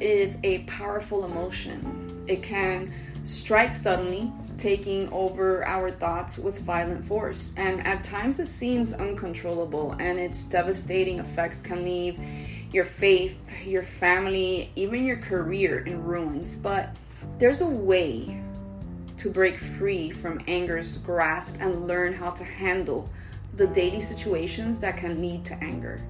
is a powerful emotion. It can strike suddenly, taking over our thoughts with violent force. And at times it seems uncontrollable, and its devastating effects can leave your faith, your family, even your career in ruins. But there's a way to break free from anger's grasp and learn how to handle the daily situations that can lead to anger.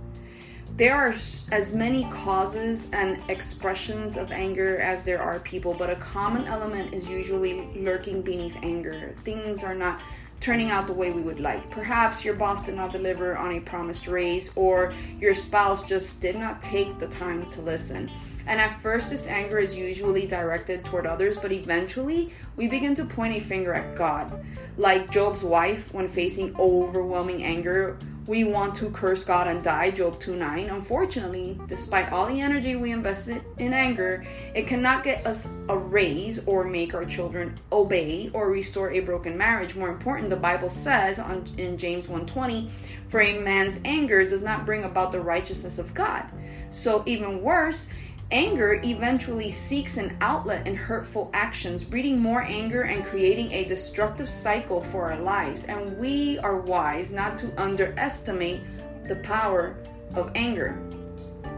There are as many causes and expressions of anger as there are people, but a common element is usually lurking beneath anger. Things are not turning out the way we would like. Perhaps your boss did not deliver on a promised raise, or your spouse just did not take the time to listen. And at first, this anger is usually directed toward others, but eventually we begin to point a finger at God. Like Job's wife, when facing overwhelming anger, we want to curse God and die, Job 2 9. Unfortunately, despite all the energy we invested in anger, it cannot get us a raise or make our children obey or restore a broken marriage. More important, the Bible says on, in James 1:20, for a man's anger does not bring about the righteousness of God. So even worse, Anger eventually seeks an outlet in hurtful actions, breeding more anger and creating a destructive cycle for our lives. And we are wise not to underestimate the power of anger.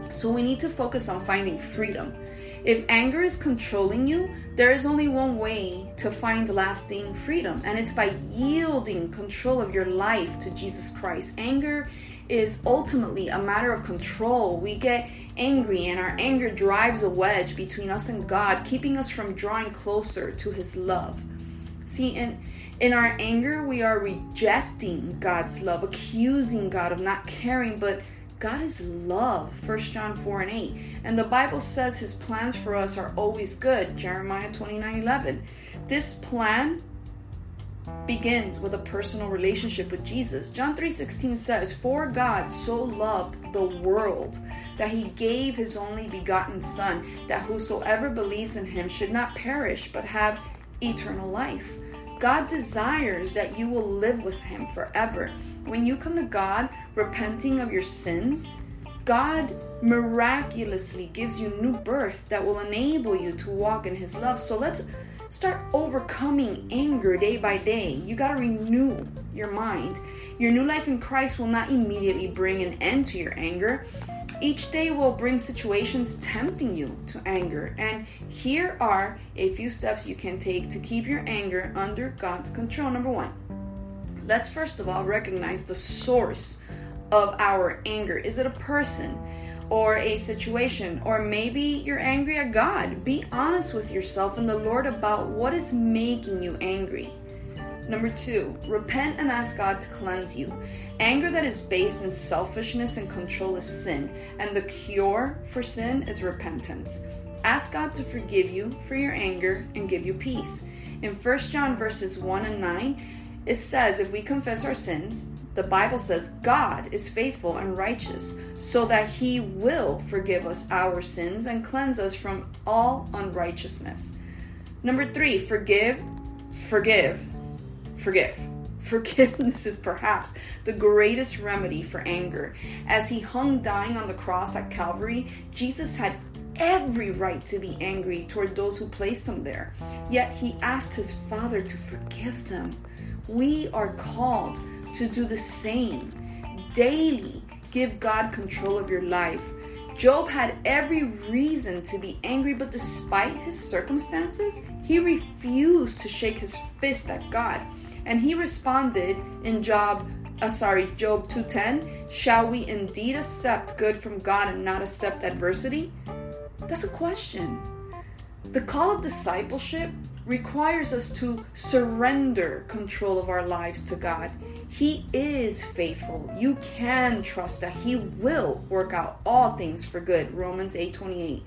So we need to focus on finding freedom. If anger is controlling you, there is only one way to find lasting freedom, and it's by yielding control of your life to Jesus Christ. Anger is ultimately a matter of control. We get angry, and our anger drives a wedge between us and God, keeping us from drawing closer to His love. See, in, in our anger, we are rejecting God's love, accusing God of not caring, but God is love, 1 John 4 and 8. And the Bible says his plans for us are always good, Jeremiah 29 11. This plan begins with a personal relationship with Jesus. John 3:16 says, "For God so loved the world that he gave his only begotten son, that whosoever believes in him should not perish but have eternal life." God desires that you will live with him forever. When you come to God repenting of your sins, God miraculously gives you new birth that will enable you to walk in his love. So let's start overcoming anger day by day. You got to renew your mind. Your new life in Christ will not immediately bring an end to your anger. Each day will bring situations tempting you to anger. And here are a few steps you can take to keep your anger under God's control. Number one, let's first of all recognize the source of our anger. Is it a person? or a situation, or maybe you're angry at God. Be honest with yourself and the Lord about what is making you angry. Number two, repent and ask God to cleanse you. Anger that is based in selfishness and control is sin, and the cure for sin is repentance. Ask God to forgive you for your anger and give you peace. In 1 John verses 1 and 9, it says, If we confess our sins, the Bible says God is faithful and righteous, so that He will forgive us our sins and cleanse us from all unrighteousness. Number three, forgive, forgive, forgive. Forgiveness is perhaps the greatest remedy for anger. As He hung dying on the cross at Calvary, Jesus had every right to be angry toward those who placed Him there. Yet He asked His Father to forgive them. We are called to do the same. Daily give God control of your life. Job had every reason to be angry, but despite his circumstances, he refused to shake his fist at God. And he responded in Job, uh, sorry, Job 2:10, "Shall we indeed accept good from God and not accept adversity?" That's a question. The call of discipleship requires us to surrender control of our lives to God. He is faithful. You can trust that he will work out all things for good. Romans 8:28.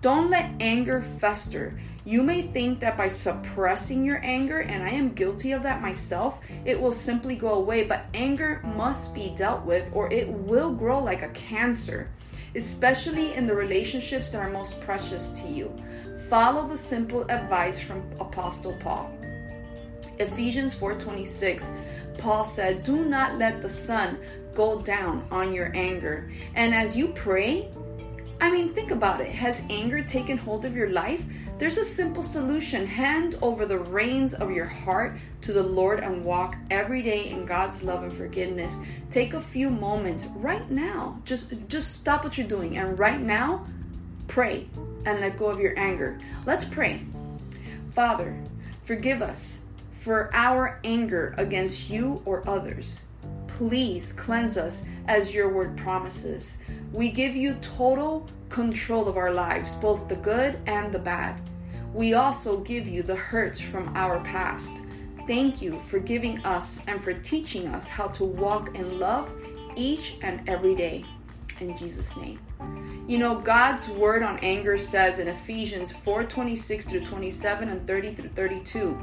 Don't let anger fester. You may think that by suppressing your anger, and I am guilty of that myself, it will simply go away, but anger must be dealt with or it will grow like a cancer, especially in the relationships that are most precious to you. Follow the simple advice from Apostle Paul. Ephesians 4:26 Paul said, "Do not let the sun go down on your anger." And as you pray, I mean, think about it. Has anger taken hold of your life? There's a simple solution. Hand over the reins of your heart to the Lord and walk every day in God's love and forgiveness. Take a few moments right now. Just just stop what you're doing and right now pray and let go of your anger. Let's pray. Father, forgive us for our anger against you or others. Please cleanse us as your word promises. We give you total control of our lives, both the good and the bad. We also give you the hurts from our past. Thank you for giving us and for teaching us how to walk in love each and every day. In Jesus' name. You know, God's word on anger says in Ephesians 4 26 through 27 and 30 through 32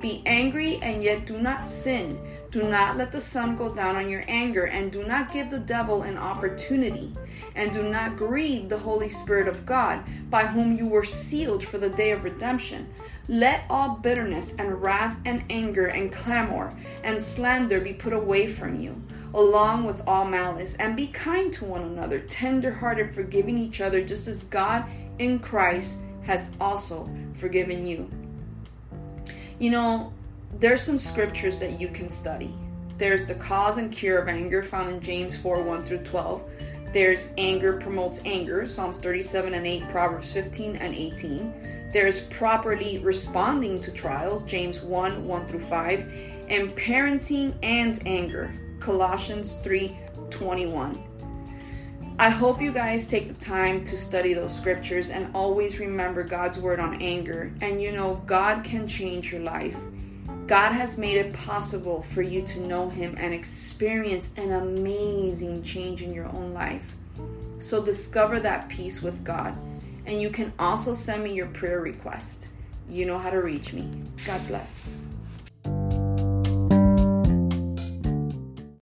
Be angry and yet do not sin. Do not let the sun go down on your anger, and do not give the devil an opportunity. And do not grieve the Holy Spirit of God, by whom you were sealed for the day of redemption. Let all bitterness and wrath and anger and clamor and slander be put away from you along with all malice, and be kind to one another, tender hearted, forgiving each other, just as God in Christ has also forgiven you. You know, there's some scriptures that you can study. There's the cause and cure of anger found in James 4 1 through 12. There's anger promotes anger, Psalms 37 and 8, Proverbs 15 and 18. There's properly responding to trials, James 1 1 through 5. And parenting and anger, Colossians 3:21. I hope you guys take the time to study those scriptures and always remember God's word on anger. And you know, God can change your life. God has made it possible for you to know Him and experience an amazing change in your own life. So discover that peace with God. And you can also send me your prayer request. You know how to reach me. God bless.